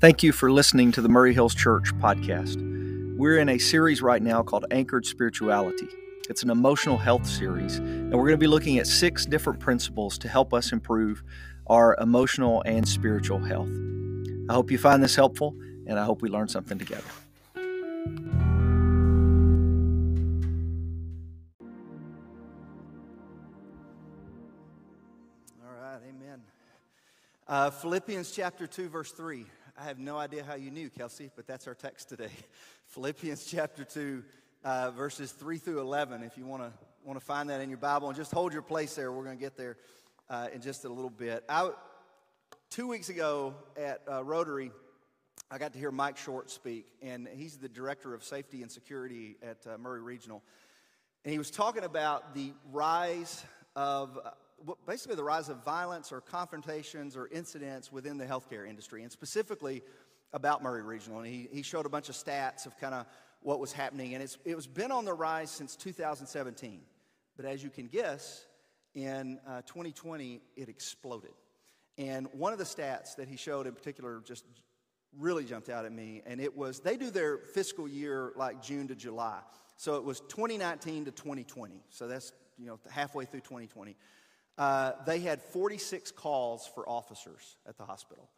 Thank you for listening to the Maury Hills Church podcast. We're in a series right now called Anchored Spirituality. It's an emotional health series, and we're going to be looking at six different principles to help us improve our emotional and spiritual health. I hope you find this helpful, and I hope we learn something together. All right, amen. Uh, Philippians chapter 2, verse 3. I have no idea how you knew, Kelsey, but that's our text today. Philippians chapter 2, uh, verses 3 through 11. If you want to want to find that in your Bible and just hold your place there, we're going to get there uh, in just a little bit. I, two weeks ago at uh, Rotary, I got to hear Mike Short speak, and he's the director of safety and security at uh, Maury Regional. And he was talking about the rise of basically the rise of violence or confrontations or incidents within the healthcare industry, and specifically about Maury Regional. And he, he showed a bunch of stats of kind of what was happening, and it's, it was been on the rise since 2017. But as you can guess, in uh, 2020, it exploded. And one of the stats that he showed in particular just really jumped out at me, and it was they do their fiscal year like June to July. So it was 2019 to 2020. So that's you know halfway through 2020 uh, they had 46 calls for officers at the hospital.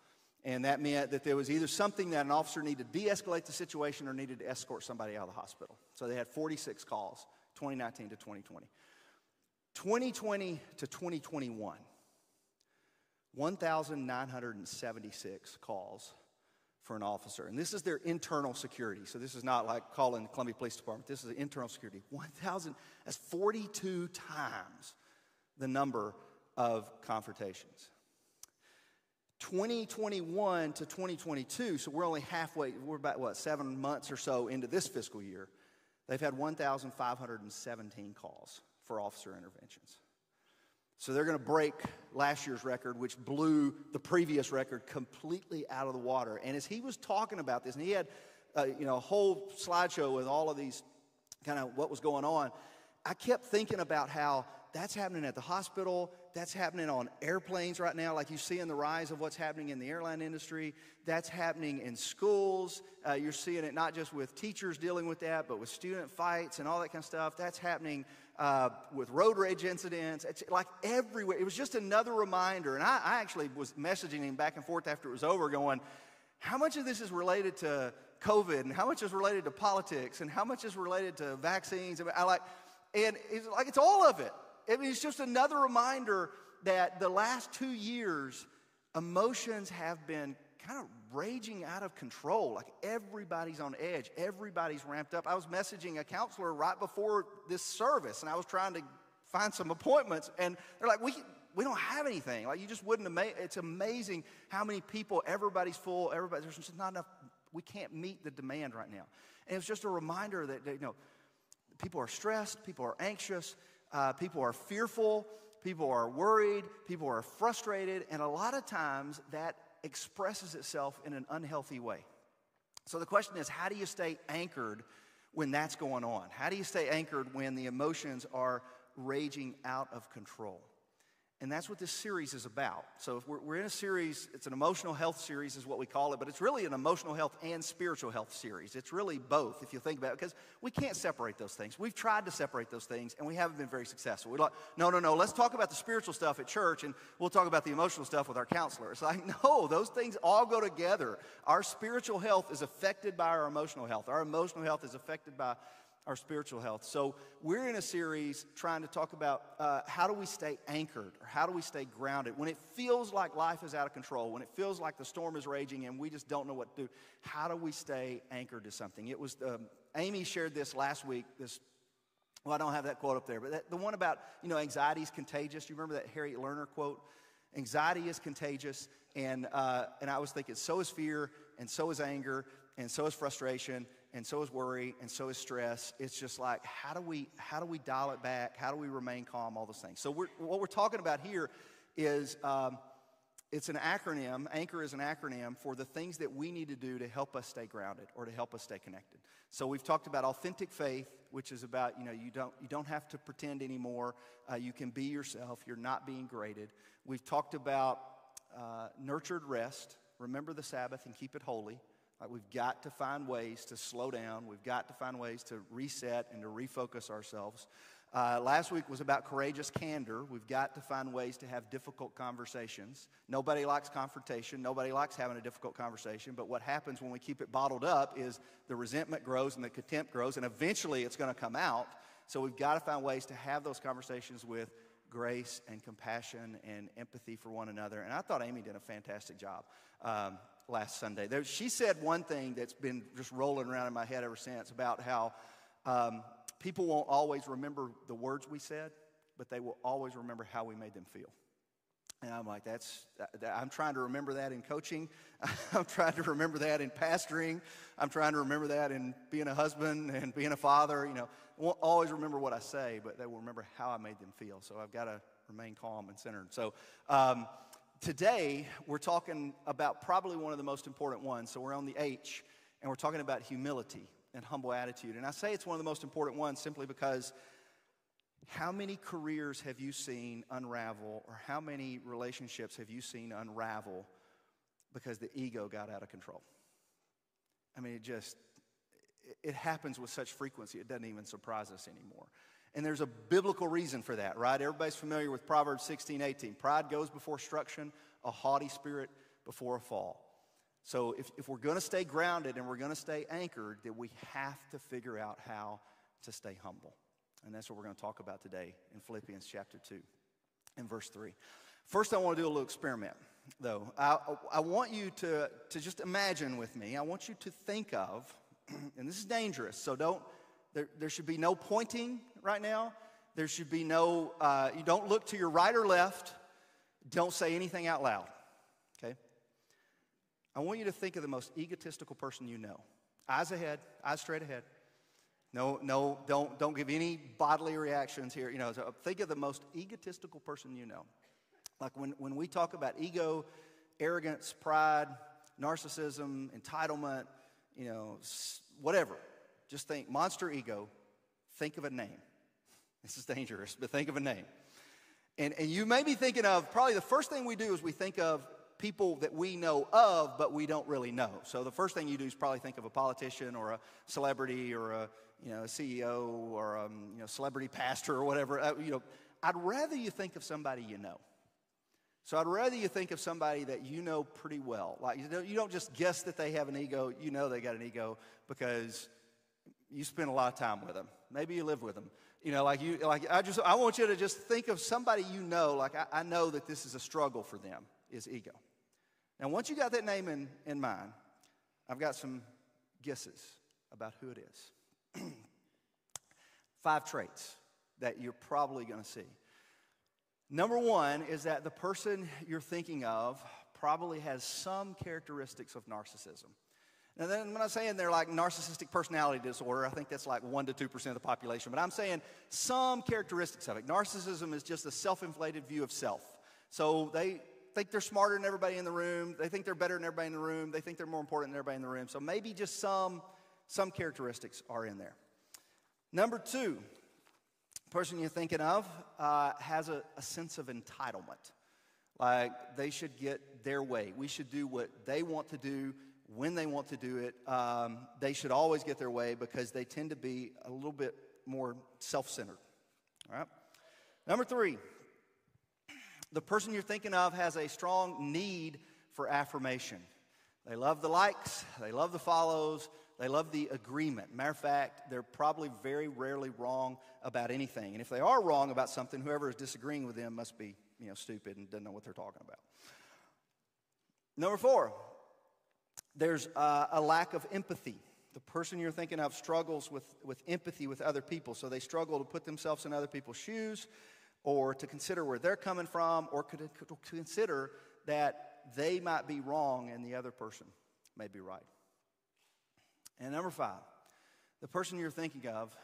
And that meant that there was either something that an officer needed to de escalate the situation or needed to escort somebody out of the hospital. So they had 46 calls, 2019 to 2020. 2020 to 2021, 1,976 calls for an officer. And this is their internal security. So this is not like calling the Columbia Police Department. This is internal security. 1,000, that's 42 times the number of confrontations. 2021 to 2022, so we're only halfway, we're about what, seven months or so into this fiscal year, they've had 1,517 calls for officer interventions. So they're going to break last year's record, which blew the previous record completely out of the water. And as he was talking about this, and he had uh, you know, a whole slideshow with all of these kind of what was going on, I kept thinking about how that's happening at the hospital. That's happening on airplanes right now, like you see in the rise of what's happening in the airline industry. That's happening in schools. Uh, you're seeing it not just with teachers dealing with that, but with student fights and all that kind of stuff. That's happening uh, with road rage incidents. It's like everywhere. It was just another reminder. And I, I actually was messaging him back and forth after it was over, going, how much of this is related to COVID and how much is related to politics and how much is related to vaccines? I like, and it's like it's all of it. I mean, it's just another reminder that the last two years, emotions have been kind of raging out of control. Like everybody's on edge, everybody's ramped up. I was messaging a counselor right before this service, and I was trying to find some appointments, and they're like, we, we don't have anything. Like, you just wouldn't ama- It's amazing how many people, everybody's full, everybody, there's just not enough. We can't meet the demand right now. And it's just a reminder that, you know, people are stressed, people are anxious, uh, people are fearful, people are worried, people are frustrated, and a lot of times that expresses itself in an unhealthy way. So the question is how do you stay anchored when that's going on? How do you stay anchored when the emotions are raging out of control? And that's what this series is about. So, we're, we're, in a series, it's an emotional health series, is what we call it, but it's really an emotional health and spiritual health series. It's really both, if you think about it, because we can't separate those things. We've tried to separate those things, and we haven't been very successful. We're like, no, no, no, let's talk about the spiritual stuff at church, and we'll talk about the emotional stuff with our counselor. It's like, no, those things all go together. Our spiritual health is affected by our emotional health, our emotional health is affected by our spiritual health. So, we're in a series trying to talk about uh, how do we stay anchored or how do we stay grounded when it feels like life is out of control, when it feels like the storm is raging and we just don't know what to do. How do we stay anchored to something? It was um, Amy shared this last week. This well, I don't have that quote up there, but that, the one about you know anxiety is contagious. You remember that Harriet Lerner quote? Anxiety is contagious, and uh, and I was thinking so is fear, and so is anger, and so is frustration, and so is worry, and so is stress. It's just like, how do we, how do we dial it back? How do we remain calm? All those things. So we're, what we're talking about here is um, it's an acronym. Anchor is an acronym for the things that we need to do to help us stay grounded or to help us stay connected. So we've talked about authentic faith, which is about you know you don't you don't have to pretend anymore. Uh, you can be yourself. You're not being graded. We've talked about uh, nurtured rest, remember the Sabbath and keep it holy. Like we've got to find ways to slow down. We've got to find ways to reset and to refocus ourselves. Uh, last week was about courageous candor. We've got to find ways to have difficult conversations. Nobody likes confrontation. Nobody likes having a difficult conversation. But what happens when we keep it bottled up is the resentment grows and the contempt grows, and eventually it's going to come out. So we've got to find ways to have those conversations with grace and compassion and empathy for one another. And I thought Amy did a fantastic job um, last Sunday. There, she said one thing that's been just rolling around in my head ever since about how. Um, people won't always remember the words we said, but they will always remember how we made them feel. And I'm like, that's, that, I'm trying to remember that in coaching. I'm trying to remember that in pastoring. I'm trying to remember that in being a husband and being a father. You know, won't always remember what I say, but they will remember how I made them feel. So I've got to remain calm and centered. So um, today, we're talking about probably one of the most important ones. So we're on the H, and we're talking about humility and humble attitude. And I say it's one of the most important ones simply because how many careers have you seen unravel, or how many relationships have you seen unravel because the ego got out of control? I mean, it just, it happens with such frequency, it doesn't even surprise us anymore. And there's a biblical reason for that, right? Everybody's familiar with Proverbs 16, 18. Pride goes before destruction, a haughty spirit before a fall. So if, if we're going to stay grounded and we're going to stay anchored, then we have to figure out how to stay humble. And that's what we're going to talk about today in Philippians chapter 2 and verse 3. First, I want to do a little experiment, though. I, I want you to, to just imagine with me, I want you to think of, and this is dangerous, so don't, there, there should be no pointing right now. There should be no, uh, you don't look to your right or left. Don't say anything out loud. Okay? I want you to think of the most egotistical person you know. Eyes ahead, eyes straight ahead. No, no, don't, don't give any bodily reactions here. You know, so think of the most egotistical person you know. Like when, when we talk about ego, arrogance, pride, narcissism, entitlement, you know, whatever. Just think monster ego, think of a name. This is dangerous, but think of a name. And, and you may be thinking of probably the first thing we do is we think of people that we know of, but we don't really know. So the first thing you do is probably think of a politician or a celebrity or a you know a CEO or a um, you know celebrity pastor or whatever. Uh, you know, I'd rather you think of somebody you know. So I'd rather you think of somebody that you know pretty well. Like you don't, you don't just guess that they have an ego. You know they got an ego because you spend a lot of time with them. Maybe you live with them. You know, like you, like I just, I want you to just think of somebody you know. Like I, I know that this is a struggle for them. Is ego. Now, once you got that name in, in mind, I've got some guesses about who it is. Five traits that you're probably going to see. Number one is that the person you're thinking of probably has some characteristics of narcissism. Now, then when I'm saying they're like narcissistic personality disorder. I think that's like 1% to 2% of the population. But I'm saying some characteristics of it. Narcissism is just a self inflated view of self. So they, think they're smarter than everybody in the room. They think they're better than everybody in the room. They think they're more important than everybody in the room. So maybe just some, some characteristics are in there. Number two, person you're thinking of uh, has a, a sense of entitlement. Like they should get their way. We should do what they want to do when they want to do it. Um, they should always get their way because they tend to be a little bit more self centered. All right? Number three, the person you're thinking of has a strong need for affirmation. They love the likes, they love the follows, they love the agreement. Matter of fact, they're probably very rarely wrong about anything. And if they are wrong about something, whoever is disagreeing with them must be, you know, stupid and doesn't know what they're talking about. Number four, there's uh, a lack of empathy. The person you're thinking of struggles with, with empathy with other people, so they struggle to put themselves in other people's shoes or to consider where they're coming from, or to consider that they might be wrong and the other person may be right. And number five, the person you're thinking of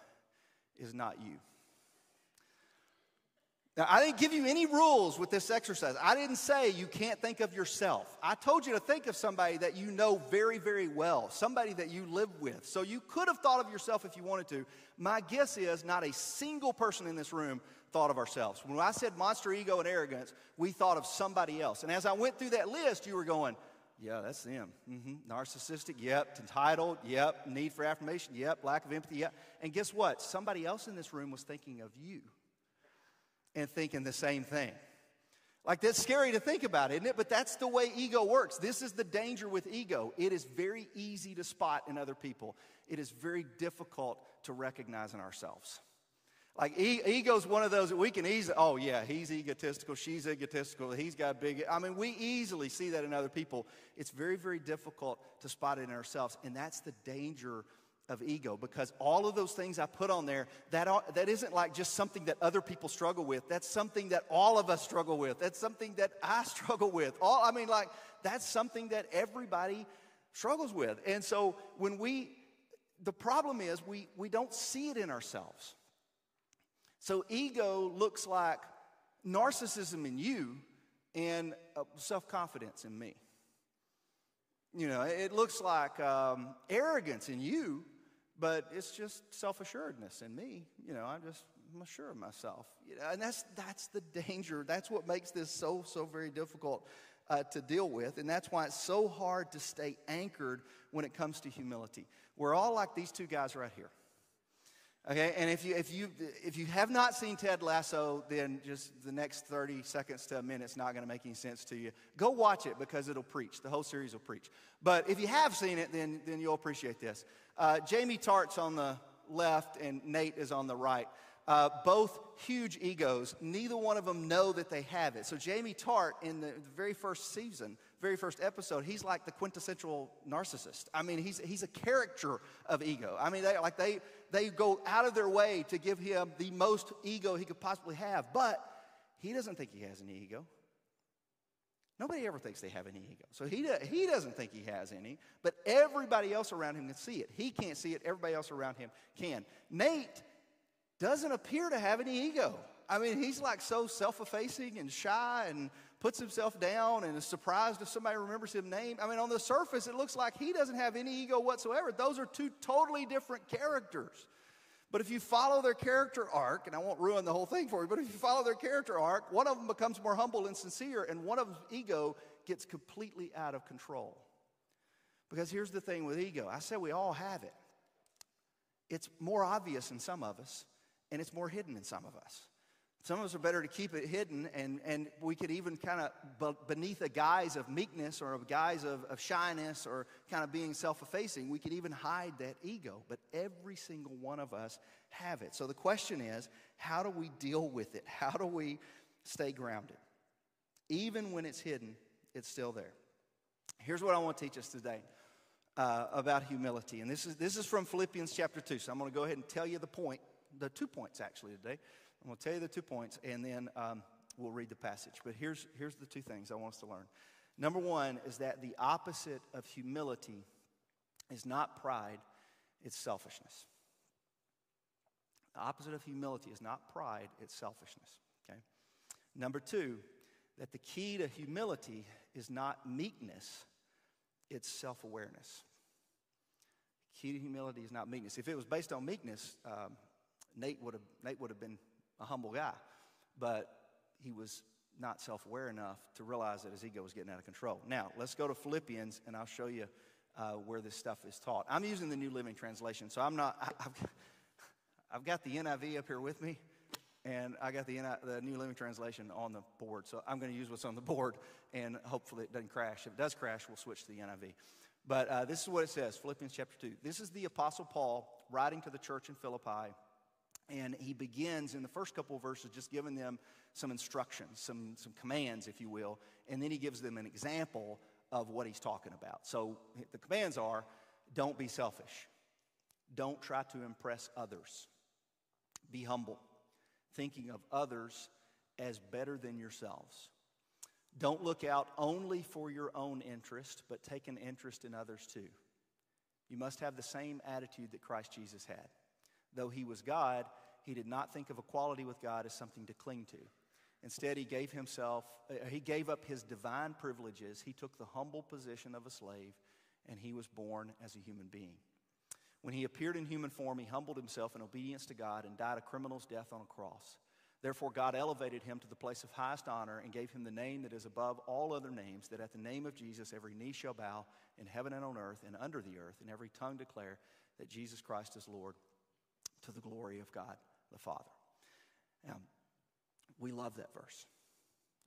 is not you. Now, I didn't give you any rules with this exercise. I didn't say you can't think of yourself. I told you to think of somebody that you know very, very well, somebody that you live with. So you could have thought of yourself if you wanted to. My guess is not a single person in this room thought of ourselves. When I said monster ego and arrogance, we thought of somebody else. And as I went through that list, you were going, Yeah, that's them. Mm-hmm. Narcissistic, yep. Entitled, yep. Need for affirmation, yep. Lack of empathy, yep. And guess what? Somebody else in this room was thinking of you and thinking the same thing. Like that's scary to think about, isn't it? But that's the way ego works. This is the danger with ego. It is very easy to spot in other people, it is very difficult to recognize in ourselves. Like e- ego's one of those that we can easily, oh yeah, he's egotistical, she's egotistical, he's got big. I mean, we easily see that in other people. It's very, very difficult to spot it in ourselves. And that's the danger of ego because all of those things I put on there, that, are, that isn't like just something that other people struggle with. That's something that all of us struggle with. That's something that I struggle with. All, I mean, like, that's something that everybody struggles with. And so when we, the problem is we, we don't see it in ourselves. So ego looks like narcissism in you and uh, self confidence in me. You know, it looks like um, arrogance in you, but it's just self assuredness in me. You know, I'm just I'm sure of myself. You know, and that's, that's the danger. That's what makes this so, so very difficult uh, to deal with. And that's why it's so hard to stay anchored when it comes to humility. We're all like these two guys right here. Okay, and if you, if, you, if you have not seen Ted Lasso, then just the next 30 seconds to a minute is not going to make any sense to you. Go watch it because it'll preach. The whole series will preach. But if you have seen it, then, then you'll appreciate this. Uh, Jamie Tartt's on the left and Nate is on the right. Uh, both huge egos. Neither one of them know that they have it. So Jamie Tartt, in the, the very first season, very first episode, he's like the quintessential narcissist. I mean, he's, he's a caricature of ego. I mean, they, like they, they go out of their way to give him the most ego he could possibly have, but he doesn't think he has any ego. Nobody ever thinks they have any ego. So he, he doesn't think he has any, but everybody else around him can see it. He can't see it, everybody else around him can. Nate doesn't appear to have any ego. I mean, he's like so self effacing and shy and puts himself down and is surprised if somebody remembers his name. I mean, on the surface, it looks like he doesn't have any ego whatsoever. Those are two totally different characters. But if you follow their character arc, and I won't ruin the whole thing for you, but if you follow their character arc, one of them becomes more humble and sincere, and one of them's ego gets completely out of control. Because here's the thing with ego I said we all have it. It's more obvious in some of us, and it's more hidden in some of us. Some of us are better to keep it hidden, and, and we could even kind of, beneath a guise of meekness or a guise of, of shyness or kind of being self effacing, we could even hide that ego. But every single one of us have it. So the question is how do we deal with it? How do we stay grounded? Even when it's hidden, it's still there. Here's what I want to teach us today. Uh, about humility. And this is, this is from Philippians chapter 2. So I'm going to go ahead and tell you the point, the two points actually today. I'm going to tell you the two points, and then um, we'll read the passage. But here's, here's the two things I want us to learn. Number one is that the opposite of humility is not pride, it's selfishness. The opposite of humility is not pride, it's selfishness. Okay? Number two, that the key to humility is not meekness, it's self awareness. Key to humility is not meekness. If it was based on meekness, um, Nate would have Nate would have been a humble guy, but he was not self aware enough to realize that his ego was getting out of control. Now, let's go to Philippians and I'll show you uh, where this stuff is taught. I'm using the New Living Translation, so I'm not, I, have I've got the NIV up here with me, and I got the, the New Living Translation on the board. So I'm going to use what's on the board, and hopefully it doesn't crash. If it does crash, we'll switch to the NIV. But uh, this is what it says Philippians chapter 2. This is the Apostle Paul writing to the church in Philippi and he begins in the first couple of verses just giving them some instructions, some, some commands, if you will. And then he gives them an example of what he's talking about. So the commands are don't be selfish, don't try to impress others, be humble, thinking of others as better than yourselves. Don't look out only for your own interest, but take an interest in others too. You must have the same attitude that Christ Jesus had. Though he was God, he did not think of equality with God as something to cling to. Instead, he gave himself, uh, he gave up his divine privileges. He took the humble position of a slave, and he was born as a human being. When he appeared in human form, he humbled himself in obedience to God and died a criminal's death on a cross. Therefore, God elevated him to the place of highest honor and gave him the name that is above all other names, that at the name of Jesus every knee shall bow in heaven and on earth and under the earth, and every tongue declare that Jesus Christ is Lord to the glory of God the Father. Now, we love that verse.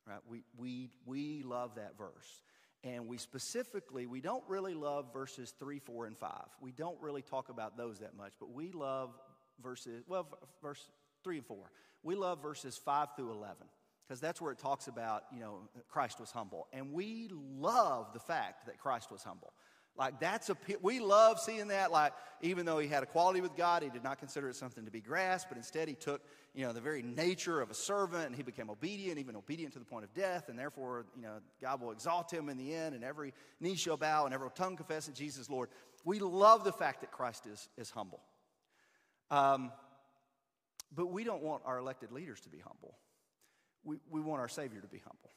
Right? We, we, we love that verse. And we specifically, we don't really love verses 3, 4, and 5. We don't really talk about those that much, but we love verses, well, verse 3 and 4. We love verses 5 through 11 because that's where it talks about, you know, Christ was humble. And we love the fact that Christ was humble. Like that's a we love seeing that. Like even though he had equality with God, he did not consider it something to be grasped, but instead he took you know the very nature of a servant, and he became obedient, even obedient to the point of death, and therefore you know God will exalt him in the end, and every knee shall bow, and every tongue confess that Jesus is Lord. We love the fact that Christ is is humble. Um, but we don't want our elected leaders to be humble. We, we want our Savior to be humble.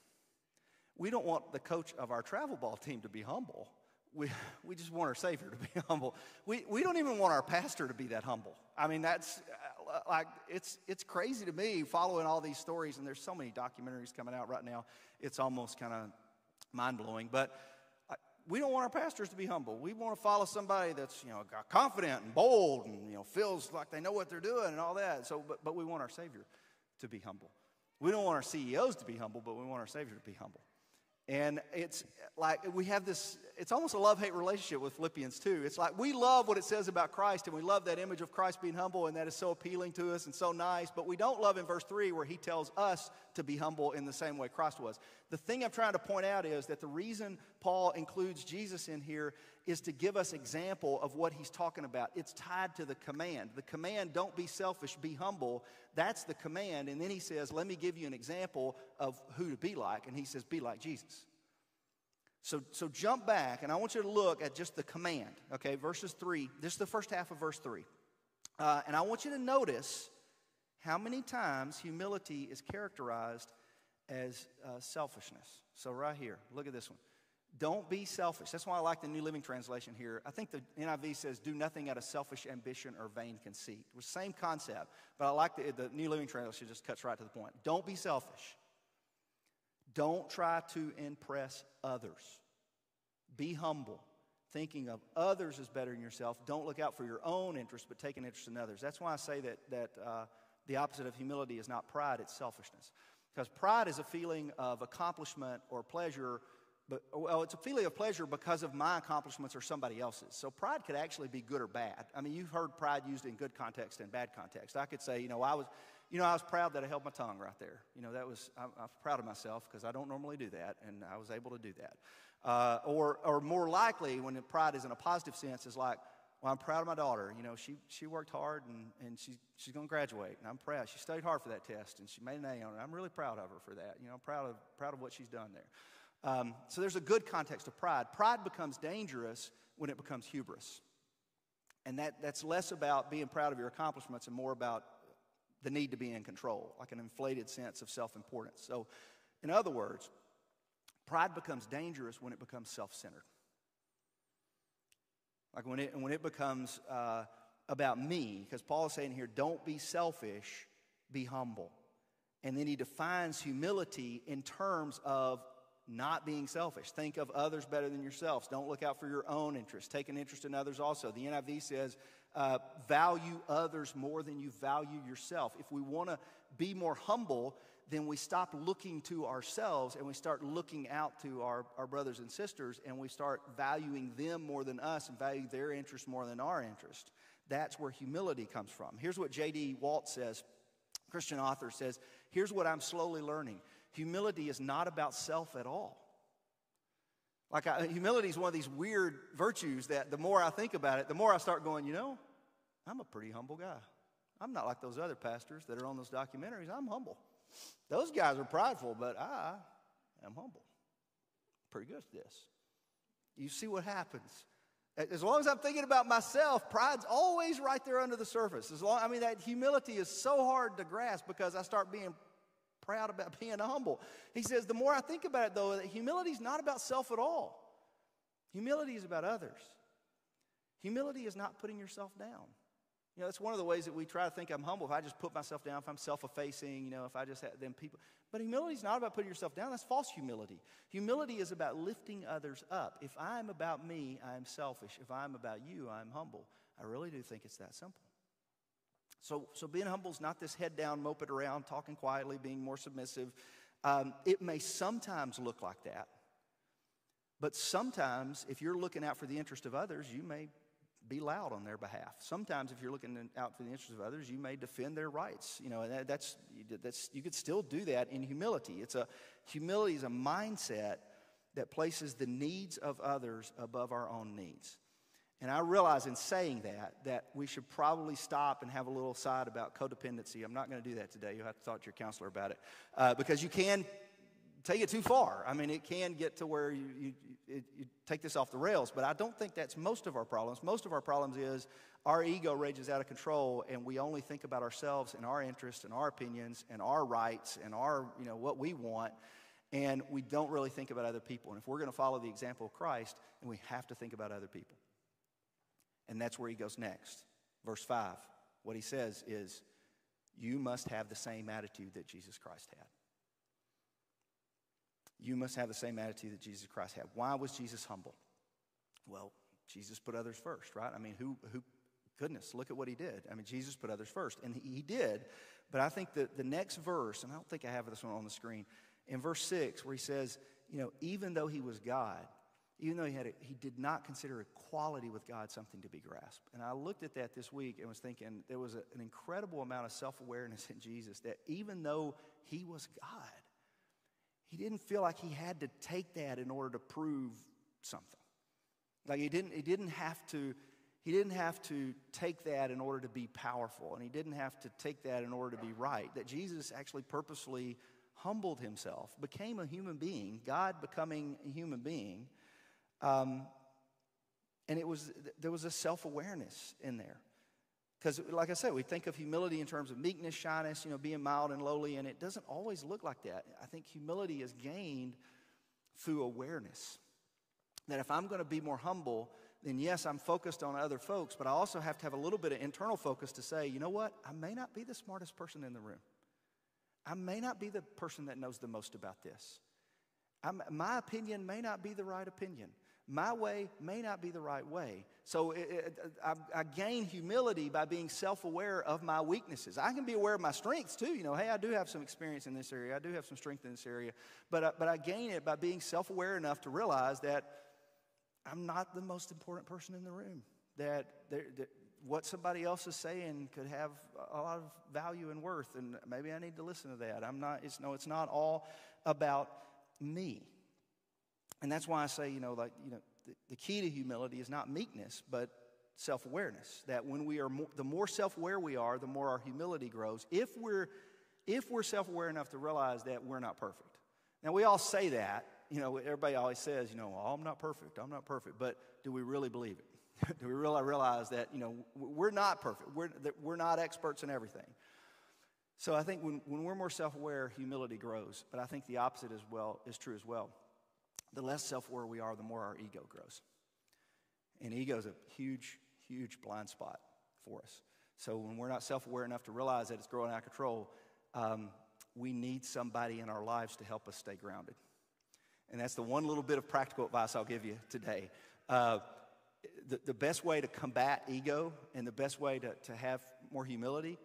We don't want the coach of our travel ball team to be humble. We, we just want our Savior to be humble. We, we don't even want our pastor to be that humble. I mean, that's uh, like, it's, it's crazy to me following all these stories, and there's so many documentaries coming out right now. It's almost kind of mind blowing. But we don't want our pastors to be humble. We want to follow somebody that's, you know, confident and bold and, you know, feels like they know what they're doing and all that. So, but, but we want our Savior to be humble. We don't want our CEOs to be humble, but we want our Savior to be humble. And it's like we have this, it's almost a love hate relationship with Philippians 2. It's like we love what it says about Christ and we love that image of Christ being humble and that is so appealing to us and so nice, but we don't love in verse 3 where he tells us to be humble in the same way Christ was. The thing I'm trying to point out is that the reason Paul includes Jesus in here is to give us example of what he's talking about. It's tied to the command. The command, don't be selfish, be humble. That's the command. And then he says, let me give you an example of who to be like. And he says, be like Jesus. So, so jump back, and I want you to look at just the command, okay? Verses 3. This is the first half of verse 3. Uh, and I want you to notice how many times humility is characterized as uh, selfishness. So, right here, look at this one. Don't be selfish. That's why I like the New Living Translation here. I think the NIV says, do nothing out of selfish ambition or vain conceit. Same concept, but I like the, the New Living Translation just cuts right to the point. Don't be selfish. Don't try to impress others. Be humble, thinking of others as better than yourself. Don't look out for your own interest, but take an interest in others. That's why I say that, that uh, the opposite of humility is not pride, it's selfishness. Because pride is a feeling of accomplishment or pleasure but well, it's a feeling of pleasure because of my accomplishments or somebody else's. So pride could actually be good or bad. I mean, you've heard pride used in good context and bad context. I could say, you know, I was, you know, I was proud that I held my tongue right there. You know, that was I'm, proud of myself because I don't normally do that, and I was able to do that. Uh, or, or more likely, when pride is in a positive sense, is like, well, I'm proud of my daughter. You know, she, she worked hard and, and she, she's going to graduate, and I'm proud. She studied hard for that test, and she made an A on it. I'm really proud of her for that. You know, I'm proud of, proud of what she's done there. Um, so there's a good context of pride. Pride becomes dangerous when it becomes hubris. And that, that's less about being proud of your accomplishments and more about the need to be in control, like an inflated sense of self importance. So, in other words, pride becomes dangerous when it becomes self centered. Like when it, when it becomes uh, about me, because Paul is saying here, don't be selfish, be humble. And then he defines humility in terms of not being selfish. Think of others better than yourselves. Don't look out for your own interest. Take an interest in others also. The NIV says, uh, value others more than you value yourself. If we want to be more humble, then we stop looking to ourselves and we start looking out to our, our brothers and sisters and we start valuing them more than us and value their interest more than our interest. That's where humility comes from. Here's what J.D. Walt says, Christian author says, here's what I'm slowly learning humility is not about self at all. Like, I, humility is one of these weird virtues that the more I think about it, the more I start going, you know, I'm a pretty humble guy. I'm not like those other pastors that are on those documentaries. I'm humble. Those guys are prideful, but I am humble. Pretty good at this. You see what happens. As long as I'm thinking about myself, pride's always right there under the surface. As long, I mean, that humility is so hard to grasp because I start being proud about being humble. He says, the more I think about it, though, that humility is not about self at all. Humility is about others. Humility is not putting yourself down. You know, that's one of the ways that we try to think I'm humble. If I just put myself down, if I'm self effacing, you know, if I just have them people. But humility is not about putting yourself down. That's false humility. Humility is about lifting others up. If I'm about me, I'm selfish. If I'm about you, I'm humble. I really do think it's that simple. So, so being humble is not this head down, moping around, talking quietly, being more submissive. Um, it may sometimes look like that. But sometimes, if you're looking out for the interest of others, you may be loud on their behalf. Sometimes, if you're looking out for the interest of others, you may defend their rights. You know, that, that's, that's you could still do that in humility. It's a humility is a mindset that places the needs of others above our own needs. And I realize in saying that that we should probably stop and have a little side about codependency. I'm not going to do that today. You'll have to talk to your counselor about it uh, because you can take it too far. I mean, it can get to where you, you, it, you, take this off the rails, but I don't think that's most of our problems. Most of our problems is our ego rages out of control and we only think about ourselves and our interests and our opinions and our rights and our, you know, what we want. And we don't really think about other people. And if we're going to follow the example of Christ, then we have to think about other people. And that's where he goes next. Verse 5. What he says is, You must have the same attitude that Jesus Christ had you must have the same attitude that Jesus Christ had. Why was Jesus humble? Well, Jesus put others first, right? I mean, who, who, goodness, look at what he did. I mean, Jesus put others first, and he, did. But I think that the next verse, and I don't think I have this one on the screen, in verse 6, where he says, you know, even though he was God, even though he had a, he did not consider equality with God something to be grasped. And I looked at that this week and was thinking there was a, an incredible amount of self awareness in Jesus that even though he was God, he didn't feel like he had to take that in order to prove something. Like he didn't, he didn't have to, he didn't have to take that in order to be powerful, and he didn't have to take that in order to be right. That Jesus actually purposely humbled himself, became a human being, God becoming a human being. Um, and it was there was a self-awareness in there. Because, like I said, we think of humility in terms of meekness, shyness, you know, being mild and lowly, and it doesn't always look like that. I think humility is gained through awareness. That if I'm going to be more humble, then yes, I'm focused on other folks, but I also have to have a little bit of internal focus to say, you know what? I may not be the smartest person in the room. I may not be the person that knows the most about this. I'm, my opinion may not be the right opinion. My way may not be the right way. So it, it, I, I, gain humility by being self aware of my weaknesses. I can be aware of my strengths too. You know, hey, I do have some experience in this area, I do have some strength in this area. But, I, but I gain it by being self aware enough to realize that I'm not the most important person in the room. That, that what somebody else is saying could have a lot of value and worth, and maybe I need to listen to that. I'm not, it's, no, it's not all about me. And that's why I say, you know, like, you know, the, the key to humility is not meekness, but self awareness. That when we are, more, the more self aware we are, the more our humility grows. If we're, if we're self aware enough to realize that we're not perfect. Now, we all say that. You know, everybody always says, you know, oh, I'm not perfect, I'm not perfect. But do we really believe it? do we really realize that, you know, we're not perfect? We're, we're not experts in everything. So I think when, when we're more self aware, humility grows. But I think the opposite as well is true as well the less self aware we are, the more our ego grows. And ego is a huge, huge blind spot for us. So when we're not self aware enough to realize that it's growing out of control, um, we need somebody in our lives to help us stay grounded. And that's the one little bit of practical advice I'll give you today. Uh, the, the best way to combat ego and the best way to, to have more humility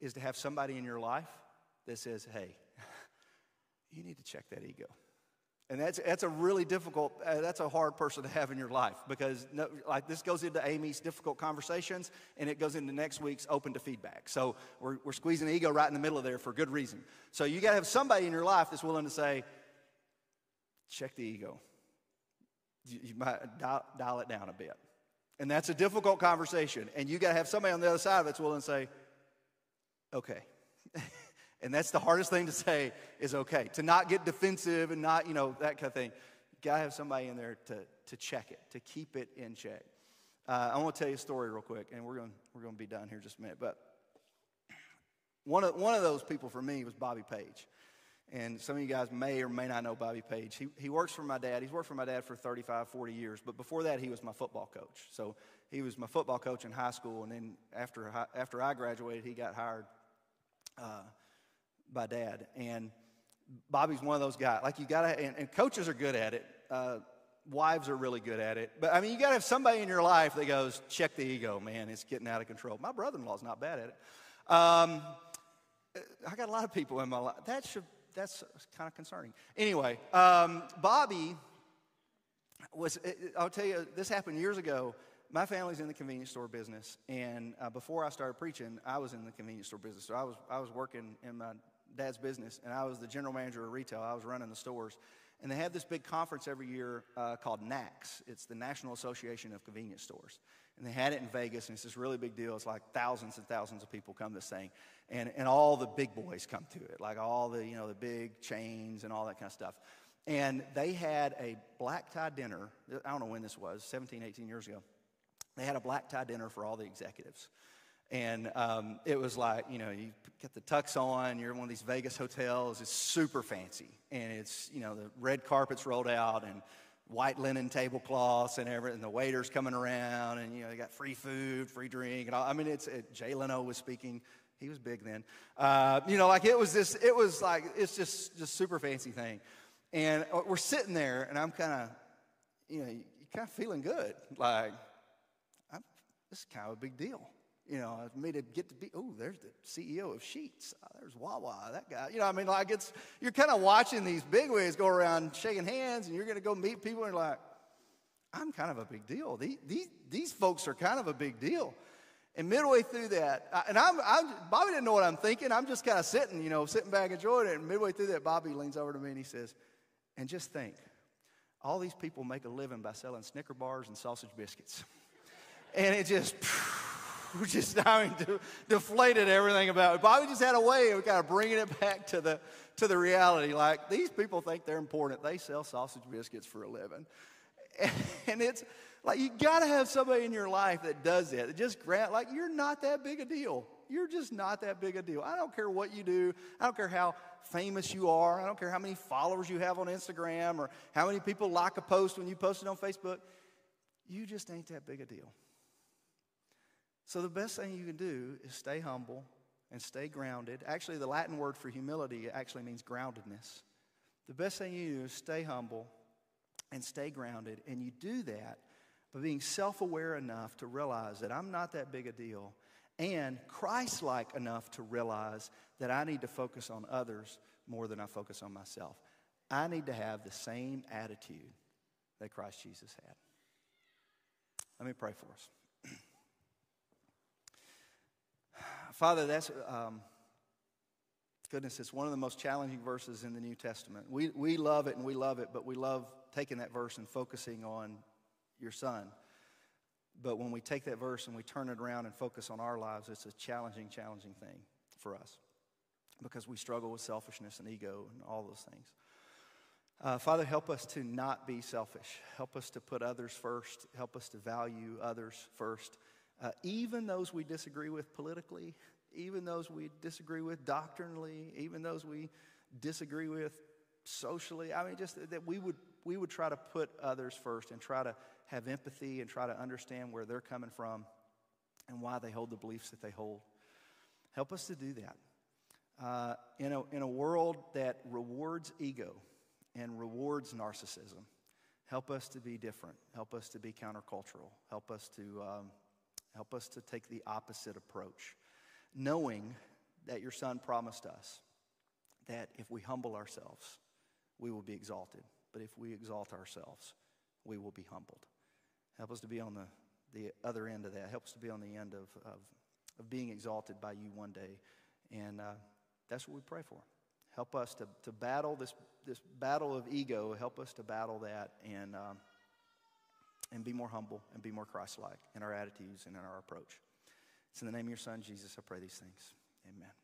is to have somebody in your life that says, hey, you need to check that ego. And that's, that's a really difficult, uh, that's a hard person to have in your life because no, like this goes into Amy's difficult conversations and it goes into next week's open to feedback. So we're, we're squeezing the ego right in the middle of there for good reason. So you got to have somebody in your life that's willing to say, check the ego. You, you might dial, dial it down a bit. And that's a difficult conversation. And you got to have somebody on the other side of it that's willing to say, okay. And that's the hardest thing to say is okay. To not get defensive and not, you know, that kind of thing. You gotta have somebody in there to, to check it, to keep it in check. Uh, I want to tell you a story real quick, and we're going we're gonna be done here just a minute. But one of, one of those people for me was Bobby Page. And some of you guys may or may not know Bobby Page. He, he works for my dad. He's worked for my dad for 35, 40 years. But before that, he was my football coach. So he was my football coach in high school, and then after, after I graduated, he got hired uh, by dad. And Bobby's one of those guys. Like, you got to, and, and, coaches are good at it. Uh, wives are really good at it. But I mean, you got to have somebody in your life that goes, check the ego, man. It's getting out of control. My brother in law's not bad at it. Um, I got a lot of people in my life. That should, that's kind of concerning. Anyway, um, Bobby was, I'll tell you, this happened years ago. My family's in the convenience store business, and uh, before I started preaching, I was in the convenience store business. So I was, I was working in my dad's business, and I was the general manager of retail. I was running the stores. And they have this big conference every year uh, called NACS. It's the National Association of Convenience Stores. And they had it in Vegas, and it's this really big deal. It's like thousands and thousands of people come to this thing. And, and all the big boys come to it, like all the, you know, the big chains and all that kind of stuff. And they had a black tie dinner. I don't know when this was, 17, 18 years ago. They had a black tie dinner for all the executives. And um, it was like, you know, you get the tux on, you're in one of these Vegas hotels, it's super fancy. And it's, you know, the red carpet's rolled out and white linen tablecloths and everything, and the waiters coming around, and, you know, you got free food, free drink. And all. I mean, it's, it, Jay Leno was speaking. He was big then. Uh, you know, like it was this, it was like, it's just, just super fancy thing. And uh, we're sitting there, and I'm kind of, you know, kind of feeling good. Like, I'm, this is kind of a big deal you know, me to get to be, oh, there's the CEO of Sheetz. Oh, there's Wawa, that guy. You know, I mean, like it's, you're kind of watching these big wigs go around shaking hands and you're going to go meet people and you're like, I'm kind of a big deal. These, these, these folks are kind of a big deal. And midway through that, and I'm, I'm, Bobby didn't know what I'm thinking. I'm just kind of sitting, you know, sitting back enjoying it. And midway through that, Bobby leans over to me and he says, and just think, all these people make a living by selling Snicker bars and sausage biscuits. and it just, just I mean, de- deflated everything about it. Bobby just had a way of kind of bringing it back to the to the reality. Like these people think they're important. They sell sausage biscuits for a living, and it's like you got to have somebody in your life that does it. That just grant like you're not that big a deal. You're just not that big a deal. I don't care what you do. I don't care how famous you are. I don't care how many followers you have on Instagram or how many people like a post when you post it on Facebook. You just ain't that big a deal. So, the best thing you can do is stay humble and stay grounded. Actually, the Latin word for humility actually means groundedness. The best thing you do is stay humble and stay grounded. And you do that by being self aware enough to realize that I'm not that big a deal and Christ like enough to realize that I need to focus on others more than I focus on myself. I need to have the same attitude that Christ Jesus had. Let me pray for us. Father, that's, um, goodness, it's one of the most challenging verses in the New Testament. We, we love it and we love it, but we love taking that verse and focusing on your son. But when we take that verse and we turn it around and focus on our lives, it's a challenging, challenging thing for us because we struggle with selfishness and ego and all those things. Uh, Father, help us to not be selfish. Help us to put others first. Help us to value others first uh, even those we disagree with politically, even those we disagree with doctrinally, even those we disagree with socially. I mean, just that we would, we would try to put others first and try to have empathy and try to understand where they're coming from and why they hold the beliefs that they hold. Help us to do that. Uh, in, a, in a world that rewards ego and rewards narcissism, help us to be different. Help us to be countercultural. Help us to um, Help us to take the opposite approach, knowing that your son promised us that if we humble ourselves, we will be exalted. But if we exalt ourselves, we will be humbled. Help us to be on the, the other end of that. Help us to be on the end of, of, of being exalted by you one day. And uh, that's what we pray for. Help us to, to battle this, this battle of ego. Help us to battle that and. Um, and be more humble and be more Christ like in our attitudes and in our approach. It's in the name of your Son, Jesus, I pray these things. Amen.